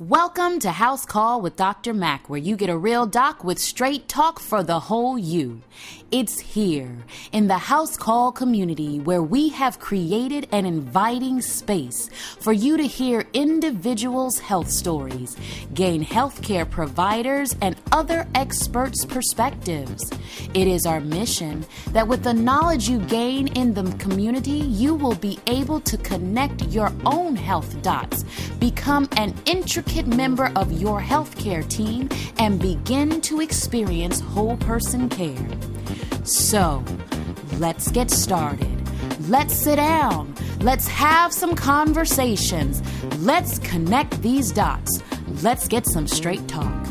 Welcome to House Call with Dr. Mac, where you get a real doc with straight talk for the whole you. It's here in the House Call community where we have created an inviting space for you to hear individuals' health stories, gain healthcare providers and other experts' perspectives. It is our mission that with the knowledge you gain in the community, you will be able to connect your own health dots, become an intricate member of your healthcare team, and begin to experience whole person care. So, let's get started. Let's sit down. Let's have some conversations. Let's connect these dots. Let's get some straight talk.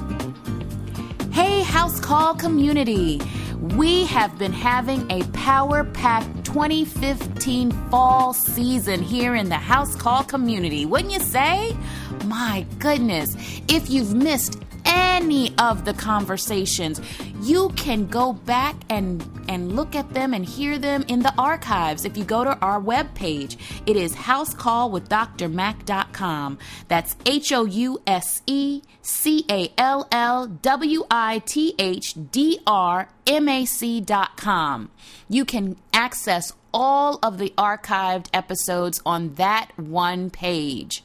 Hey, House Call community. We have been having a power packed 2015 fall season here in the House Call community, wouldn't you say? My goodness, if you've missed any of the conversations, you can go back and and look at them and hear them in the archives if you go to our webpage. It is housecallwithdrmac.com. That's H O U S E C A L L W I T H D R M A C.com. You can access all of the archived episodes on that one page.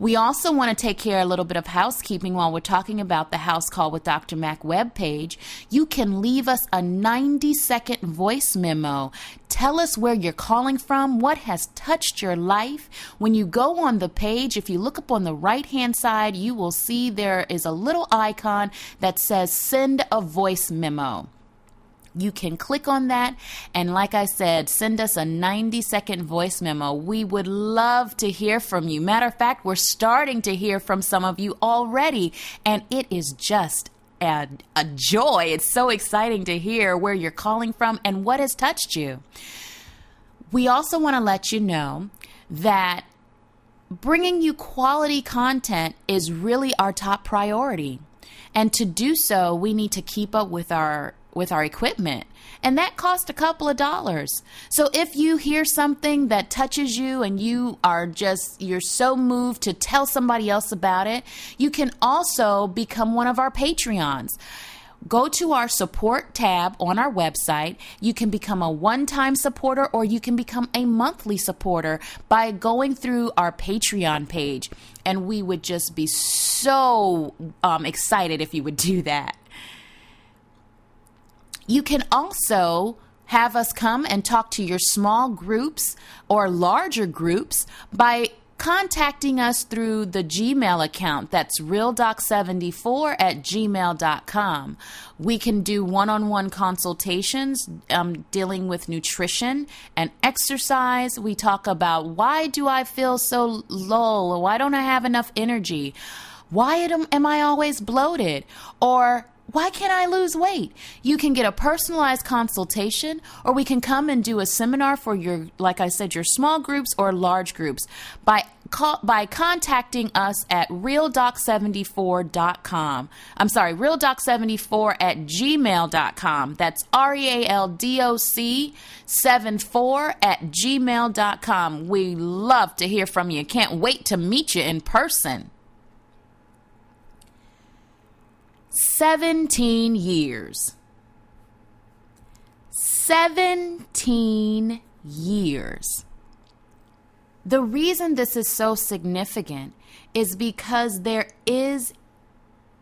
We also want to take care a little bit of housekeeping while we're talking about the House Call with Dr. Mac webpage. You can leave us a 90 second voice memo. Tell us where you're calling from, what has touched your life. When you go on the page, if you look up on the right hand side, you will see there is a little icon that says send a voice memo. You can click on that. And like I said, send us a 90 second voice memo. We would love to hear from you. Matter of fact, we're starting to hear from some of you already. And it is just a, a joy. It's so exciting to hear where you're calling from and what has touched you. We also want to let you know that bringing you quality content is really our top priority. And to do so, we need to keep up with our with our equipment. And that cost a couple of dollars. So if you hear something that touches you and you are just, you're so moved to tell somebody else about it, you can also become one of our Patreons. Go to our support tab on our website. You can become a one time supporter or you can become a monthly supporter by going through our Patreon page. And we would just be so um, excited if you would do that. You can also have us come and talk to your small groups or larger groups by contacting us through the Gmail account. That's realdoc74 at gmail.com. We can do one on one consultations um, dealing with nutrition and exercise. We talk about why do I feel so low? Why don't I have enough energy? Why am I always bloated? Or why can't I lose weight? You can get a personalized consultation, or we can come and do a seminar for your, like I said, your small groups or large groups by call, by contacting us at realdoc74.com. I'm sorry, realdoc74 at gmail.com. That's R E A L D O C 74 at gmail.com. We love to hear from you. Can't wait to meet you in person. 17 years. 17 years. The reason this is so significant is because there is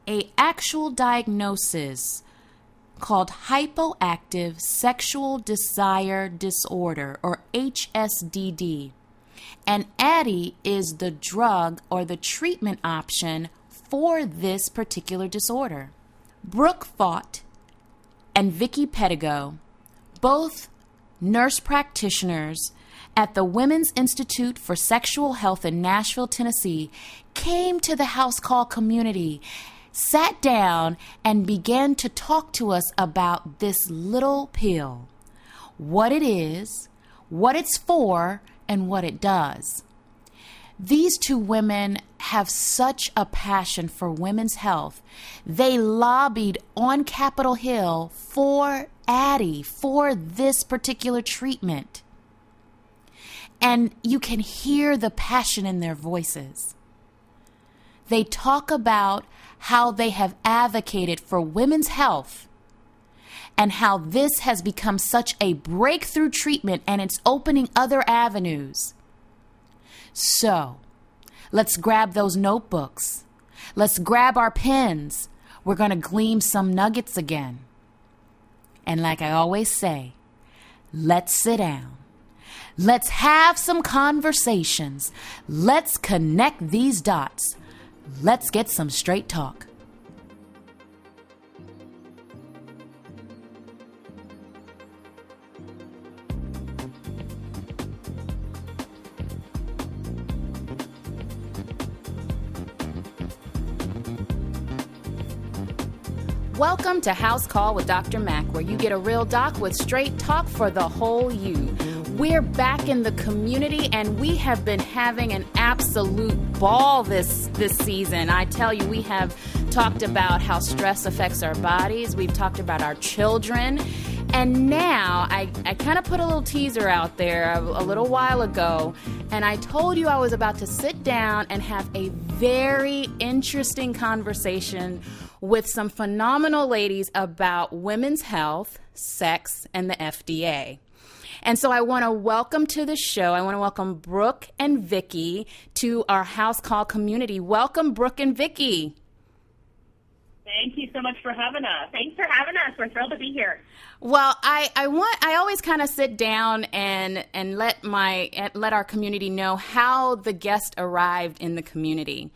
a actual diagnosis called hypoactive sexual desire disorder or HSDD. And Addyi is the drug or the treatment option for this particular disorder. Brooke Faught and Vicky Pedigo, both nurse practitioners at the Women's Institute for Sexual Health in Nashville, Tennessee, came to the house call community, sat down, and began to talk to us about this little pill what it is, what it's for, and what it does. These two women have such a passion for women's health. They lobbied on Capitol Hill for Addyi, for this particular treatment. And you can hear the passion in their voices. they talk about how they have advocated for women's health and how this has become such a breakthrough treatment and it's opening other avenues. So, let's grab those notebooks. Let's grab our pens. We're going to glean some nuggets again. And like I always say, let's sit down. Let's have some conversations. Let's connect these dots. Let's get some straight talk. Welcome to House Call with Dr. Mac, where you get a real doc with straight talk for the whole you. We're back in the community and we have been having an absolute ball this this season. I tell you, we have talked about how stress affects our bodies. We've talked about our children. And now I, I kind of put a little teaser out there a, a little while ago, and I told you I was about to sit down and have a very interesting conversation with some phenomenal ladies about women's health, sex, and the FDA. And so I want to welcome to the show. I want to welcome Brooke and Vicky to our house call community. Welcome, Brooke and Vicky. Thank you so much for having us. Thanks for having us. We're thrilled to be here. Well, I, I want I always kind of sit down and and let my let our community know how the guest arrived in the community.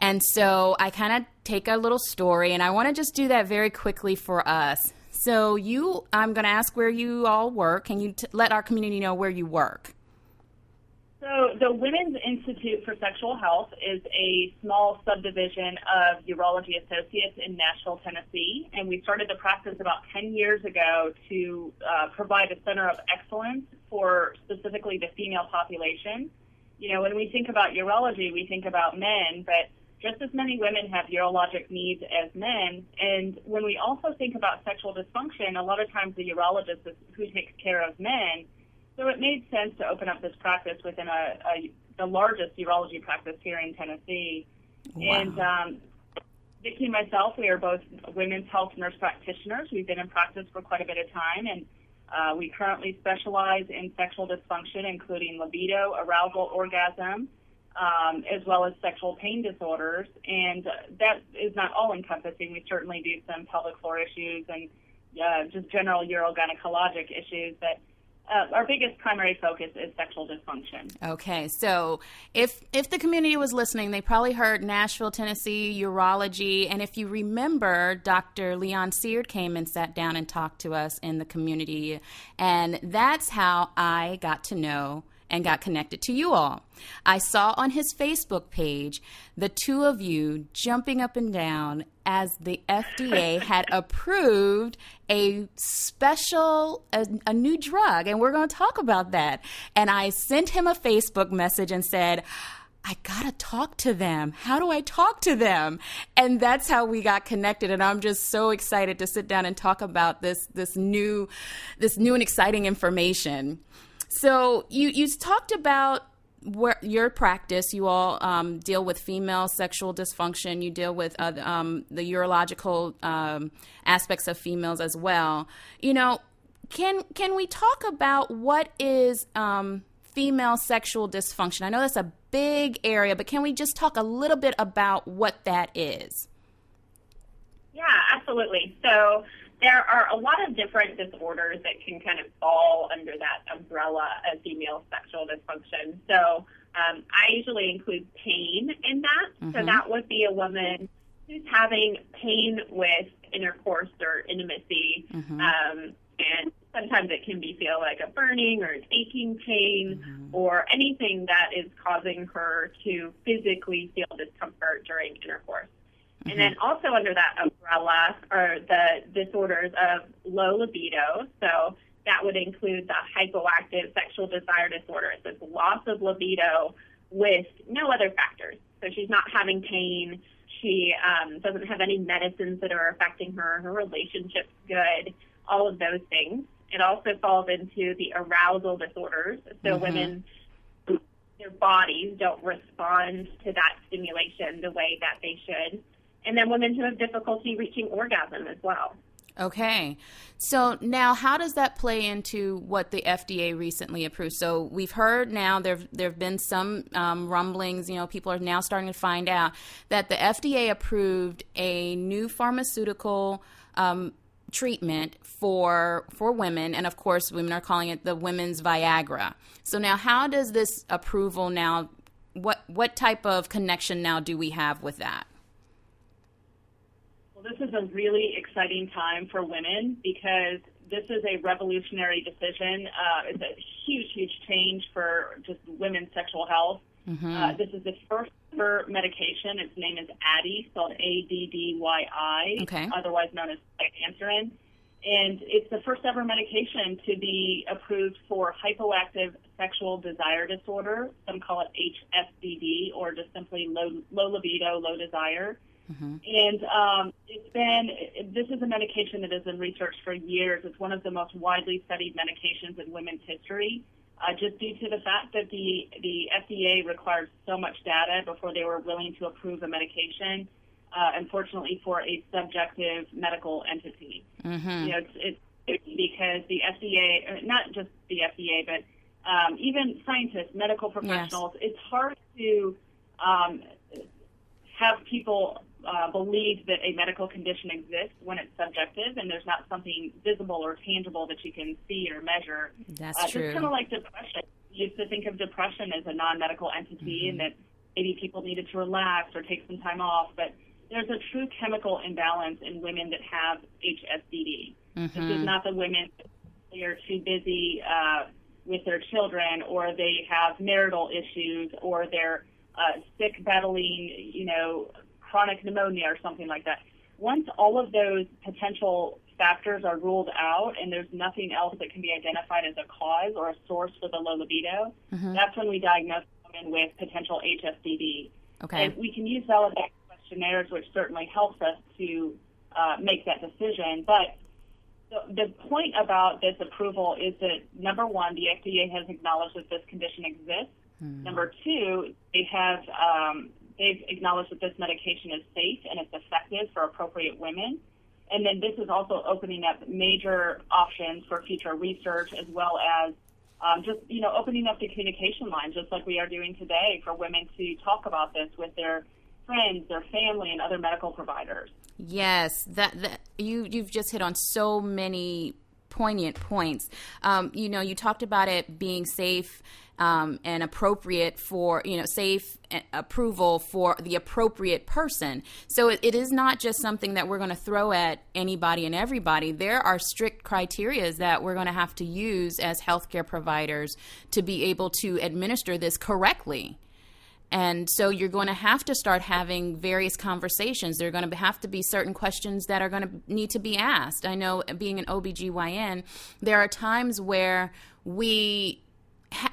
And so I kind of take a little story and I want to just do that very quickly for us. So you, I'm going to ask where you all work. Can you t- let our community know where you work? So the Women's Institute for Sexual Health is a small subdivision of Urology Associates in Nashville, Tennessee, and we started the practice about 10 years ago to uh, provide a center of excellence for specifically the female population. You know, when we think about urology, we think about men, but just as many women have urologic needs as men. And when we also think about sexual dysfunction, a lot of times the urologist is who takes care of men. So it made sense to open up this practice within a, a the largest urology practice here in Tennessee. Wow. And um, Vicki and myself, we are both women's health nurse practitioners. We've been in practice for quite a bit of time, and uh, we currently specialize in sexual dysfunction, including libido, arousal, orgasm, um, as well as sexual pain disorders. And that is not all encompassing. We certainly do some pelvic floor issues and uh, just general urogynecologic issues, but uh, our biggest primary focus is sexual dysfunction. Okay, so if if the community was listening, they probably heard Nashville, Tennessee urology, and if you remember, Dr. Leon Seard came and sat down and talked to us in the community, and that's how I got to know and got connected to you all. I saw on his Facebook page the two of you jumping up and down as the FDA had approved a special, a, a new drug, and we're going to talk about that. And I sent him a Facebook message and said, I gotta talk to them. How do I talk to them? And that's how we got connected. And I'm just so excited to sit down and talk about this this new this new and exciting information. So you you talked about where your practice. You all um, deal with female sexual dysfunction. You deal with uh, um, the urological um, aspects of females as well. You know, can can we talk about what is um, female sexual dysfunction? I know that's a big area, but can we just talk a little bit about what that is? Yeah, absolutely. So there are a lot of different disorders that can kind of fall under that umbrella of female sexual dysfunction. So um, I usually include pain in that. Mm-hmm. So that would be a woman who's having pain with intercourse or intimacy. Mm-hmm. Um, and sometimes it can be feel like a burning or an aching pain mm-hmm. or anything that is causing her to physically feel discomfort during intercourse. And then mm-hmm. also under that umbrella are the disorders of low libido. So that would include the hypoactive sexual desire disorder. So it's loss of libido with no other factors. So she's not having pain. She um, doesn't have any medicines that are affecting her. Her relationship's good. All of those things. It also falls into the arousal disorders. So mm-hmm. women their bodies don't respond to that stimulation the way that they should. And then women who have difficulty reaching orgasm as well. Okay. So now how does that play into what the FDA recently approved? So we've heard now there there've been some um, rumblings, you know, people are now starting to find out that the FDA approved a new pharmaceutical um, treatment for for women and of course women are calling it the women's Viagra. So now how does this approval now what what type of connection now do we have with that? Well, this is a really exciting time for women because this is a revolutionary decision. Uh, it's a huge, huge change for just women's sexual health. Mm-hmm. Uh, this is the first ever medication. Its name is Addyi, spelled A-D-D-Y-I, okay. otherwise known as flibanserin. And it's the first ever medication to be approved for hypoactive sexual desire disorder. Some call it HSDD, or just simply low, low libido, low desire. Mm-hmm. And um, it's been, this is a medication that has been researched for years. It's one of the most widely studied medications in women's history, uh, just due to the fact that the, the FDA required so much data before they were willing to approve a medication, uh, unfortunately, for a subjective medical entity. Mm-hmm. You know, it's, it's, because the FDA, uh, not just the FDA, but um, even scientists, medical professionals, yes. it's hard to um, have people uh, believe that a medical condition exists when it's subjective and there's not something visible or tangible that you can see or measure. That's uh, true. It's kind of like depression. You used to think of depression as a non-medical entity mm-hmm. and that maybe people needed to relax or take some time off, but there's a true chemical imbalance in women that have HSDD. Mm-hmm. This is mm-hmm. not the women they are too busy uh, with their children or they have marital issues or they're uh, sick battling, you know, chronic pneumonia or something like that. Once all of those potential factors are ruled out and there's nothing else that can be identified as a cause or a source for the low libido, mm-hmm. that's when we diagnose women with potential HSDD. Okay. And we can use validated questionnaires, which certainly helps us to uh, make that decision. But the, the point about this approval is that number one, the FDA has acknowledged that this condition exists. Mm. Number two, they have um, they've acknowledged that this medication is safe and it's effective for appropriate women. And then this is also opening up major options for future research as well as um, just, you know, opening up the communication line, just like we are doing today for women to talk about this with their friends, their family, and other medical providers. Yes, that, that you you've just hit on so many poignant points. Um, you know, you talked about it being safe um, and appropriate for, you know, safe approval for the appropriate person. So it, it is not just something that we're going to throw at anybody and everybody. There are strict criterias that we're going to have to use as healthcare providers to be able to administer this correctly. And so you're going to have to start having various conversations. There are going to have to be certain questions that are going to need to be asked. I know being an OBGYN, there are times where we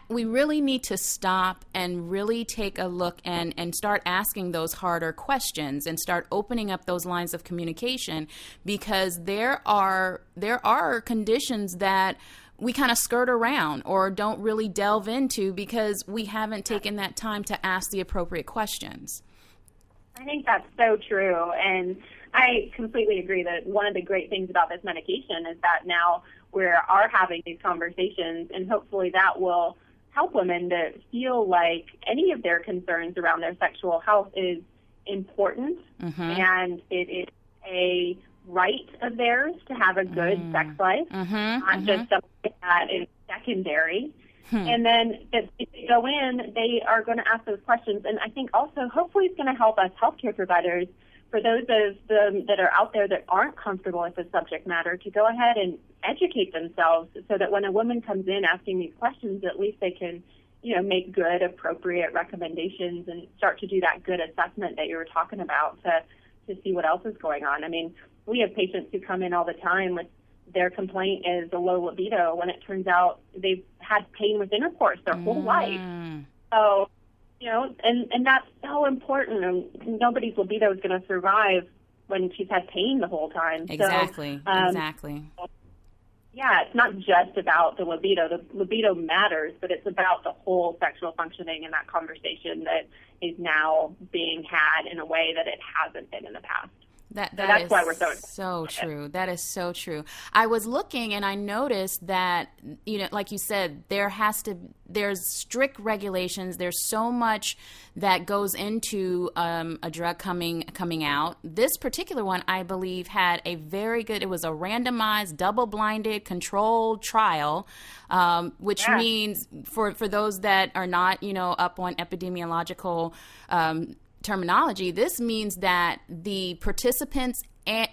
we really need to stop and really take a look and, and start asking those harder questions and start opening up those lines of communication because there are there are conditions that we kind of skirt around or don't really delve into because we haven't taken that time to ask the appropriate questions. I think that's so true. And I completely agree that one of the great things about this medication is that now we are having these conversations, and hopefully that will help women to feel like any of their concerns around their sexual health is important mm-hmm. and it is a right of theirs to have a good mm. sex life, mm-hmm. not mm-hmm. just something that is secondary. Hmm. And then that if they go in, they are going to ask those questions. And I think also, hopefully, it's going to help us healthcare providers for those of them that are out there that aren't comfortable with the subject matter to go ahead and educate themselves so that when a woman comes in asking these questions, at least they can, you know, make good, appropriate recommendations and start to do that good assessment that you were talking about to to see what else is going on. I mean, we have patients who come in all the time with their complaint is a low libido when it turns out they've had pain with intercourse their whole mm. life. So you know, and and that's so important. And nobody's libido is going to survive when she's had pain the whole time. Exactly. So, um, exactly. yeah, it's not just about the libido. The libido matters, but it's about the whole sexual functioning and that conversation that is now being had in a way that it hasn't been in the past. That, that so that's why we're so so true. That is so true. I was looking and I noticed that you know, like you said, there has to there's strict regulations. There's so much that goes into um, a drug coming coming out. This particular one, I believe, had a very good. It was a randomized, double-blinded, controlled trial, um, which yeah. means for for those that are not you know up on epidemiological. Um, terminology, this means that the participants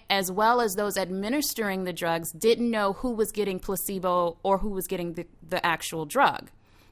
as well as those administering the drugs didn't know who was getting placebo or who was getting the, the actual drug.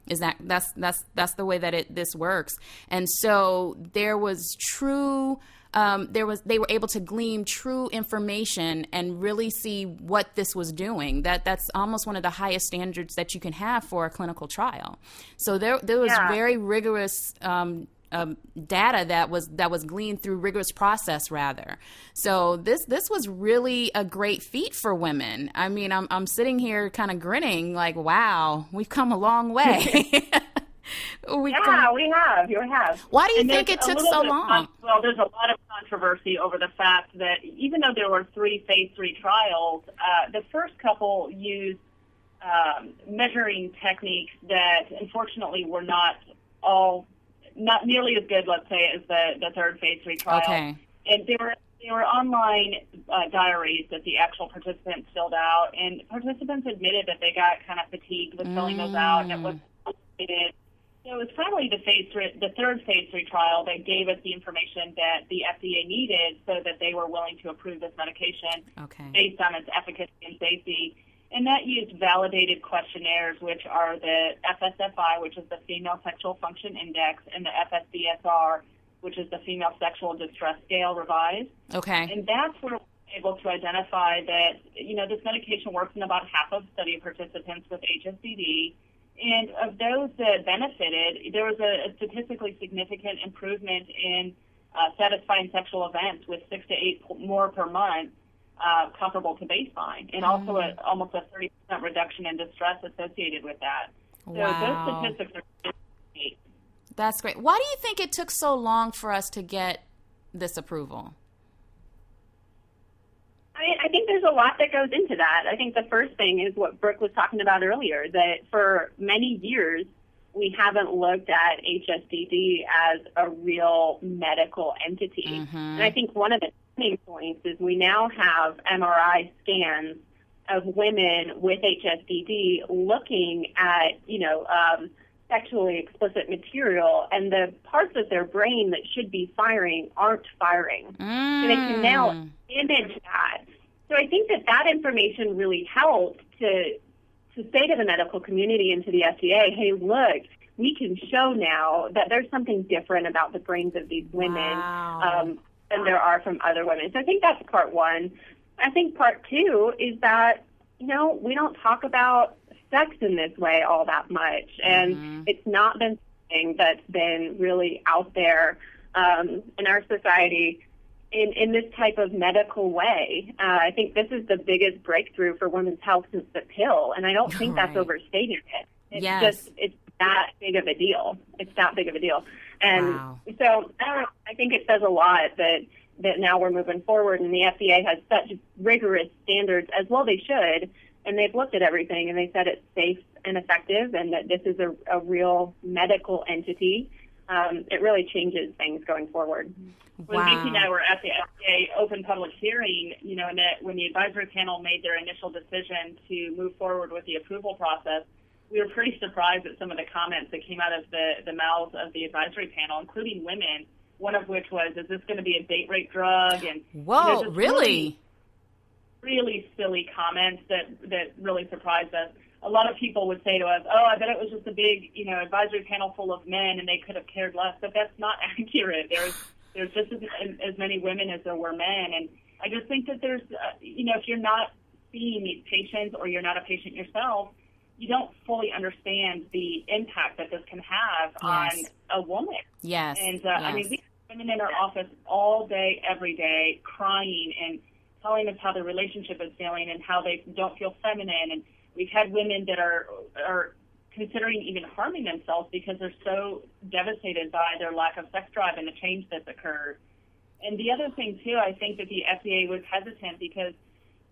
Is that that's that's that's the way that it this works. And so there was true um, there was they were able to glean true information and really see what this was doing. That that's almost one of the highest standards that you can have for a clinical trial. So there there was yeah. very rigorous um, um, data that was that was gleaned through rigorous process rather. So this this was really a great feat for women. I mean, I'm I'm sitting here kind of grinning like, wow, we've come a long way. we yeah, come... we have. You have. Why do you and think it took so long? Con- well, there's a lot of controversy over the fact that even though there were three phase three trials, uh, the first couple used um, measuring techniques that unfortunately were not all not nearly as good, let's say, as the, the third phase three trial. Okay. And they were they were online uh, diaries that the actual participants filled out, and participants admitted that they got kind of fatigued with filling mm. those out, and it was complicated. So it was finally the phase three, the third phase three trial that gave us the information that the FDA needed, so that they were willing to approve this medication okay. based on its efficacy and safety. And that used validated questionnaires, which are the FSFI, which is the Female Sexual Function Index, and the FSDSR, which is the Female Sexual Distress Scale revised. Okay. And that's where we're able to identify that, you know, this medication works in about half of study participants with HSDD. And of those that benefited, there was a, a statistically significant improvement in uh, satisfying sexual events with six to eight more per month uh, comparable to baseline, and also a, mm. almost a 30% reduction in distress associated with that. So wow. those statistics are great. That's great. Why do you think it took so long for us to get this approval? I, I think there's a lot that goes into that. I think the first thing is what Brooke was talking about earlier, that for many years, we haven't looked at HSDD as a real medical entity. Mm-hmm. And I think one of the turning points is we now have MRI scans of women with HSDD looking at, you know, um, sexually explicit material, and the parts of their brain that should be firing aren't firing. Mm. So they can now mm. image that. So I think that that information really helped to to say to the medical community and to the FDA, hey, look, we can show now that there's something different about the brains of these women. Wow. Um, than there are from other women. So I think that's part one. I think part two is that, you know, we don't talk about sex in this way all that much. And mm-hmm. it's not been something that's been really out there um, in our society in, in this type of medical way. Uh, I think this is the biggest breakthrough for women's health since the pill. And I don't think right. that's overstating it. It's yes. just, it's that big of a deal. It's that big of a deal. And wow. so I, know, I think it says a lot that that now we're moving forward, and the FDA has such rigorous standards, as well they should, and they've looked at everything and they said it's safe and effective, and that this is a, a real medical entity. Um, it really changes things going forward. When wow. And I were at the FDA open public hearing, you know, and that when the advisory panel made their initial decision to move forward with the approval process, we were pretty surprised at some of the comments that came out of the, the mouths of the advisory panel, including women. One of which was, "Is this going to be a date rape drug?" And whoa, you know, really? really, really silly comments that that really surprised us. A lot of people would say to us, "Oh, I bet it was just a big, you know, advisory panel full of men, and they could have cared less." But that's not accurate. There's there's just as, as many women as there were men, and I just think that there's, uh, you know, if you're not seeing these patients or you're not a patient yourself, you don't fully understand the impact that this can have yes. on a woman. Yes. And uh, yes. I mean, we have women in our office all day, every day, crying and telling us how their relationship is feeling and how they don't feel feminine. And we've had women that are are considering even harming themselves because they're so devastated by their lack of sex drive and the change that's occurred. And the other thing too, I think that the FDA was hesitant because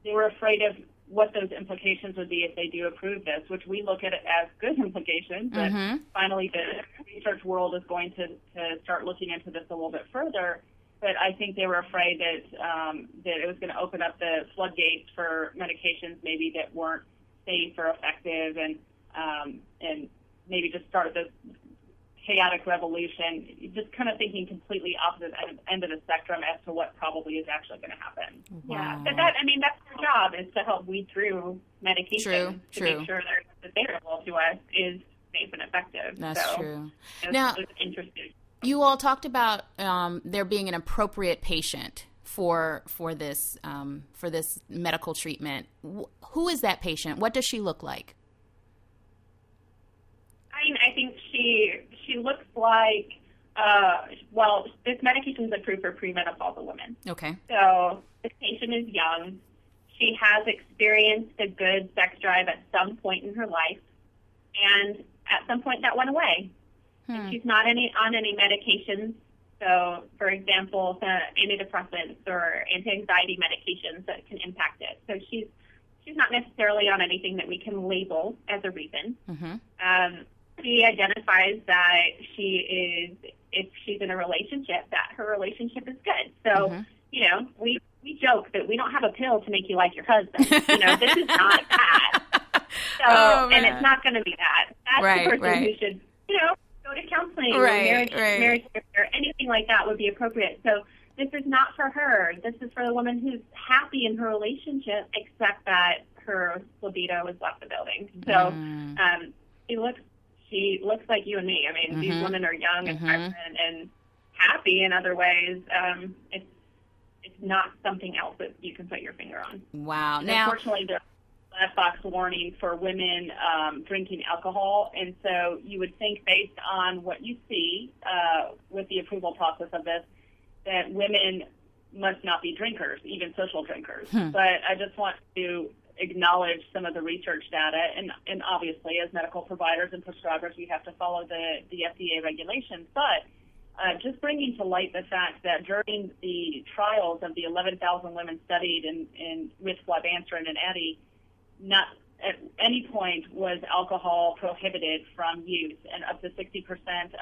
they were afraid of what those implications would be if they do approve this, which we look at it as good implications. But Mm-hmm. finally, the research world is going to, to start looking into this a little bit further. But I think they were afraid that um, that it was going to open up the floodgates for medications maybe that weren't safe or effective, and um, and maybe just start this chaotic revolution. Just kind of thinking completely opposite end, end of the spectrum as to what probably is actually going to happen. Yeah, Wow. but that I mean that's our job is to help weed through medications True, to true. make sure that the available to us is safe and effective. That's so, true. It's, Now- it's interesting. You all talked about um, there being an appropriate patient for for this um, for this medical treatment. Wh- who is that patient? What does she look like? I mean, I think she she looks like uh, well, this medication is approved for premenopausal women. Okay. So this patient is young. She has experienced a good sex drive at some point in her life, and at some point that went away. Hmm. She's not any on any medications. So, for example, the antidepressants or anti-anxiety medications that can impact it. So she's she's not necessarily on anything that we can label as a reason. Mm-hmm. Um, she identifies that she is, if she's in a relationship, that her relationship is good. So, Mhm. you know, we we joke that we don't have a pill to make you like your husband. you know, this is not that. So, Oh, and it's not going to be that. That's Right, the person right. who should, you know, go to counseling or Right, marriage, right. marriage or anything like that would be appropriate. So this is not for her. This is for the woman who's happy in her relationship, except that her libido has left the building. So Mm. um, she looks she looks like you and me. I mean, these Mhm. women are young and Mhm. pregnant and happy in other ways. Um, it's it's not something else that you can put your finger on. Wow. Now, Unfortunately, box warning for women um, drinking alcohol, and so you would think, based on what you see uh, with the approval process of this, that women must not be drinkers, even social drinkers. Hmm. But I just want to acknowledge some of the research data, and, and obviously, as medical providers and prescribers, we have to follow the, the FDA regulations. But uh, just bringing to light the fact that during the trials of the 11,000 women studied in, in with flibanserin and Addyi, not at any point was alcohol prohibited from use, and up to 60%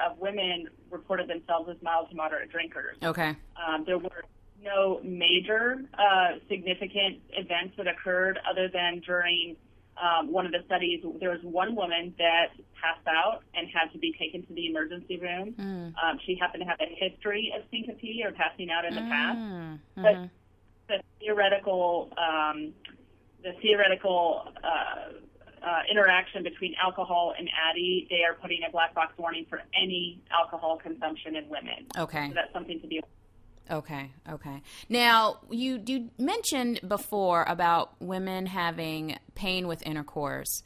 of women reported themselves as mild to moderate drinkers. okay. Um, there were no major uh, significant events that occurred other than during um, one of the studies, there was one woman that passed out and had to be taken to the emergency room. Mm. Um, she happened to have a history of syncope or passing out in the past. Mm. But Mhm. the theoretical, um, the theoretical uh, uh, interaction between alcohol and Addyi, they are putting a black box warning for any alcohol consumption in women. Okay. So that's something to be Okay, okay. Now, you you mentioned before about women having pain with intercourse.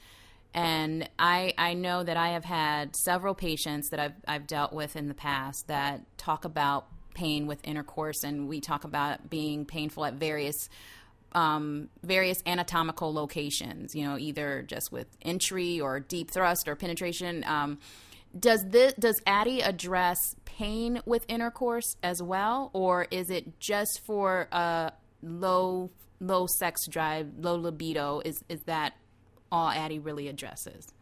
And I I know that I have had several patients that I've I've dealt with in the past that talk about pain with intercourse and we talk about being painful at various um, various anatomical locations, you know, either just with entry or deep thrust or penetration. Um, does this does Addyi address pain with intercourse as well, or is it just for uh, low low sex drive, low libido? Is is that all Addyi really addresses?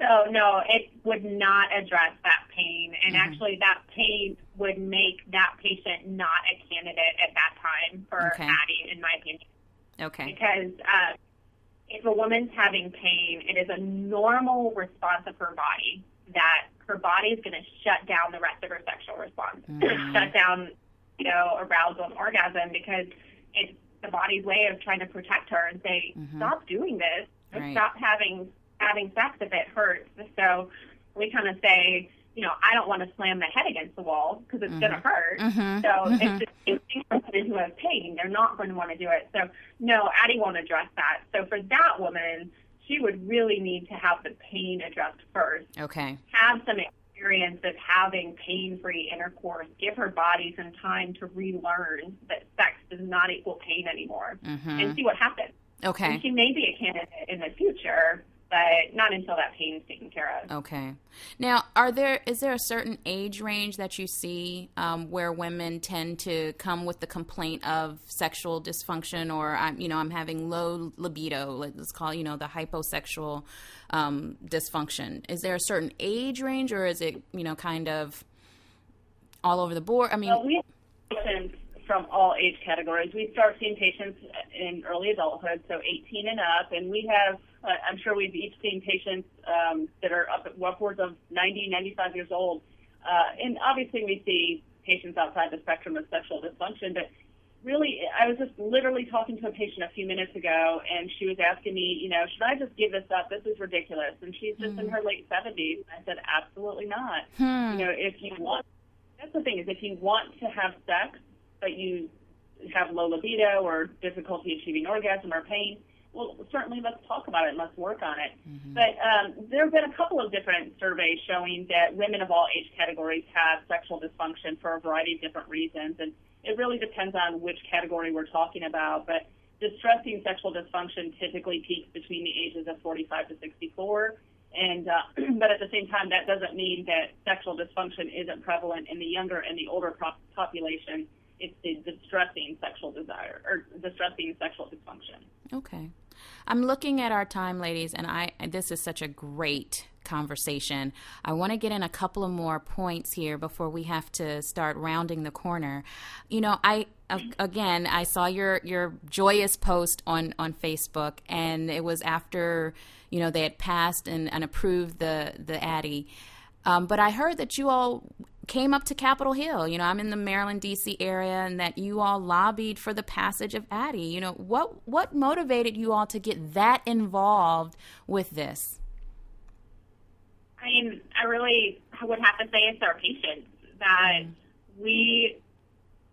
So no, it would not address that pain, and actually, that pain would make that patient not a candidate at that time for Okay. Addyi, in my opinion. Okay. because uh, if a woman's having pain, it is a normal response of her body that her body is going to shut down the rest of her sexual response, Mhm. shut down, you know, arousal and orgasm because it's the body's way of trying to protect her and say, Mhm. stop doing this, Right. stop having having sex if it hurts. So we kind of say, you know, I don't want to slam my head against the wall because it's going to hurt. Mhm. So Mhm. it's the same thing for women who has pain. They're not going to want to do it. So no, Addyi won't address that. So for that woman, she would really need to have the pain addressed first. Okay. Have some experience of having pain-free intercourse, give her body some time to relearn that sex does not equal pain anymore, Mm-hmm. and see what happens. Okay. And she may be a candidate in the future, but not until that pain is taken care of. Okay. Now, are there is there a certain age range that you see um, where women tend to come with the complaint of sexual dysfunction, or I'm you know I'm having low libido, let's call you know the hyposexual um, dysfunction? Is there a certain age range, or is it you know kind of all over the board? I mean, Well, we from all age categories. We start seeing patients in early adulthood, so 18 and up, and we have, uh, I'm sure we've each seen patients um, that are up upwards of 90, 95 years old. Uh, and obviously, we see patients outside the spectrum of sexual dysfunction, but really, I was just literally talking to a patient a few minutes ago, and she was asking me, you know, should I just give this up? This is ridiculous. And she's just in her late 70s. I said, absolutely not. Hmm. You know, if you want, that's the thing is, if you want to have sex, but you have low libido or difficulty achieving orgasm or pain, well, certainly let's talk about it and let's work on it. But um, there have been a couple of different surveys showing that women of all age categories have sexual dysfunction for a variety of different reasons, and it really depends on which category we're talking about. But distressing sexual dysfunction typically peaks between the ages of 45 to 64. And uh, but at the same time, that doesn't mean that sexual dysfunction isn't prevalent in the younger and the older prop- population. It's the distressing sexual desire or distressing sexual dysfunction. Okay. I'm looking at our time, ladies, and I this is such a great conversation. I want to get in a couple of more points here before we have to start rounding the corner. You know, I again, I saw your your joyous post on on Facebook, and it was after you know they had passed and, and approved the the Addyi. Um, but I heard that you all came up to Capitol Hill. You know, I'm in the Maryland D.C. area, and that you all lobbied for the passage of Addyi. You know, what what motivated you all to get that involved with this? I mean, I really would have to say it's our patients that mm-hmm. we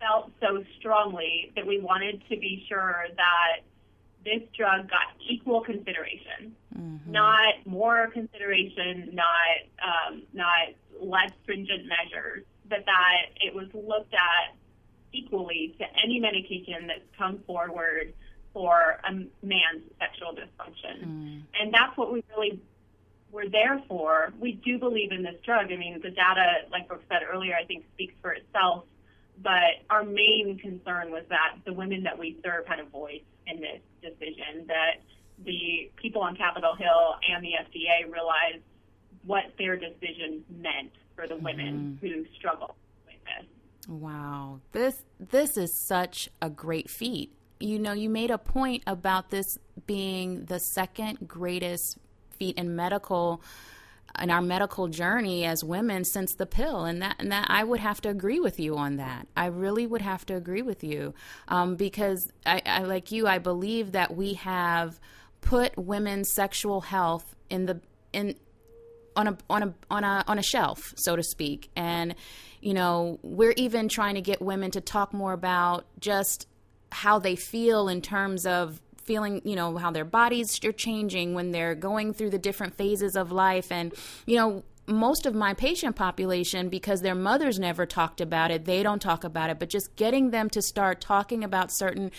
felt so strongly that we wanted to be sure that this drug got equal consideration, not more consideration, not um, not less stringent measures, but that it was looked at equally to any medication that's come forward for a man's sexual dysfunction. And that's what we really were there for. We do believe in this drug. I mean, the data, like Brooke said earlier, I think speaks for itself. But our main concern was that the women that we serve had a voice in this decision, that the people on Capitol Hill and the FDA realized what their decision meant for the women who struggle with this. Wow, this this is such a great feat. You know, you made a point about this being the second greatest feat in medical in our medical journey as women since the pill, and that and that I would have to agree with you on that. I really would have to agree with you um, because I, I like you. I believe that we have put women's sexual health in the in on a on a on a on a shelf, so to speak. And you know, we're even trying to get women to talk more about just how they feel in terms of feeling, you know, how their bodies are changing when they're going through the different phases of life and you know, most of my patient population because their mothers never talked about it they don't talk about it but just getting them to start talking about certain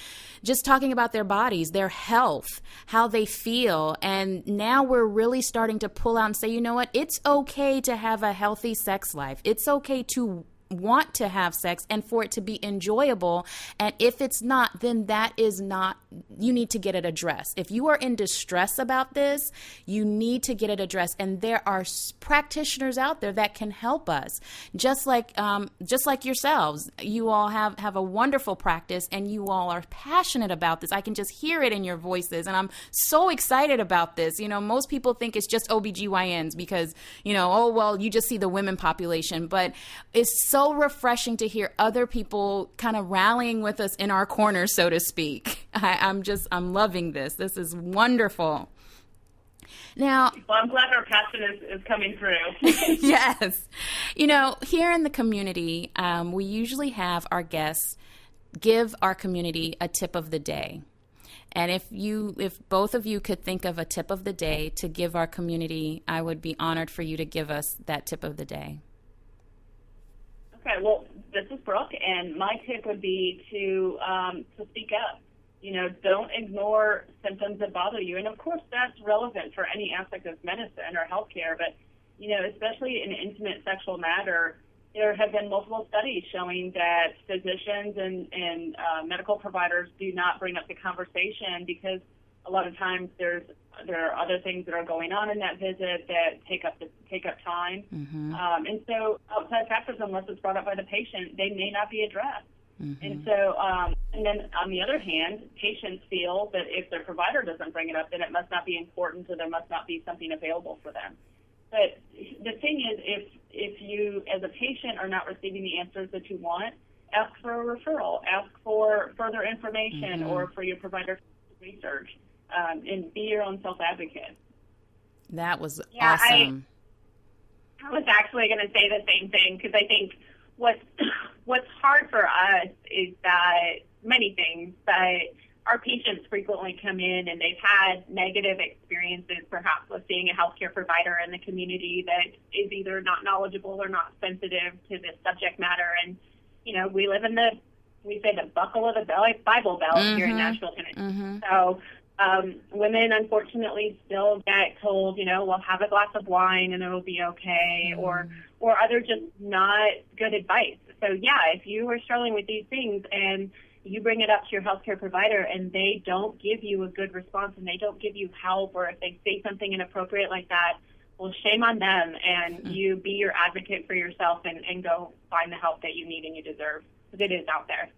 just talking about their bodies their health how they feel and now we're really starting to pull out and say you know what? It's okay to have a healthy sex life. It's okay to want to have sex and for it to be enjoyable. And if it's not, then that is not, you need to get it addressed. If you are in distress about this, you need to get it addressed. And there are practitioners out there that can help us. Just like, um, just like yourselves, you all have, have a wonderful practice and you all are passionate about this. I can just hear it in your voices. And I'm so excited about this. You know, most people think it's just OBGYNs because, you know, oh, well, you just see the women population, but it's so refreshing to hear other people kind of rallying with us in our corner, so to speak. I, I'm just, I'm loving this. This is wonderful. Now, Well, I'm glad our passion is, is coming through. yes. You know, here in the community, um, we usually have our guests give our community a tip of the day. And if you, if both of you could think of a tip of the day to give our community, I would be honored for you to give us that tip of the day. Okay, well, this is Brooke, and my tip would be to um, to speak up. You know, don't ignore symptoms that bother you, and of course, that's relevant for any aspect of medicine or healthcare. But you know, especially in intimate sexual matter, there have been multiple studies showing that physicians and and uh, medical providers do not bring up the conversation because a lot of times there's there are other things that are going on in that visit that take up the, take up time, mm-hmm. um, and so outside factors, unless it's brought up by the patient, they may not be addressed. Mm-hmm. And so, um, and then on the other hand, patients feel that if their provider doesn't bring it up, then it must not be important, or there must not be something available for them. But the thing is, if if you as a patient are not receiving the answers that you want, ask for a referral, ask for further information, mm-hmm. or for your provider to research um, and be your own self advocate. That was yeah, awesome. I, I was actually going to say the same thing because I think what's what's hard for us is that many things, but our patients frequently come in and they've had negative experiences, perhaps with seeing a healthcare provider in the community that is either not knowledgeable or not sensitive to this subject matter. And you know, we live in the we say the buckle of the Bible Belt mm-hmm. here in mm-hmm. Nashville, Tennessee. Mm-hmm. So um, women unfortunately still get told, you know, well, have a glass of wine and it'll be okay, mm. or or other just not good advice. So yeah, if you are struggling with these things and you bring it up to your healthcare provider and they don't give you a good response and they don't give you help, or if they say something inappropriate like that, well, shame on them, and mm. you be your advocate for yourself and, and go find the help that you need and you deserve because it is out there.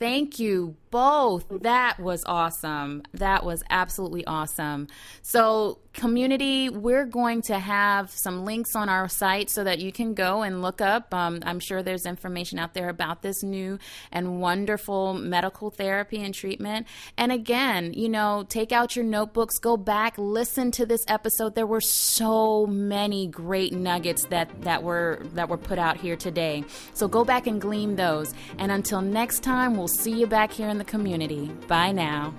Thank you both. That was awesome. That was absolutely awesome. So, community, we're going to have some links on our site so that you can go and look up. Um, I'm sure there's information out there about this new and wonderful medical therapy and treatment. And again, you know, take out your notebooks, go back, listen to this episode. There were so many great nuggets that that were that were put out here today. So go back and glean those. And until next time, we'll see you back here in the community. Bye now.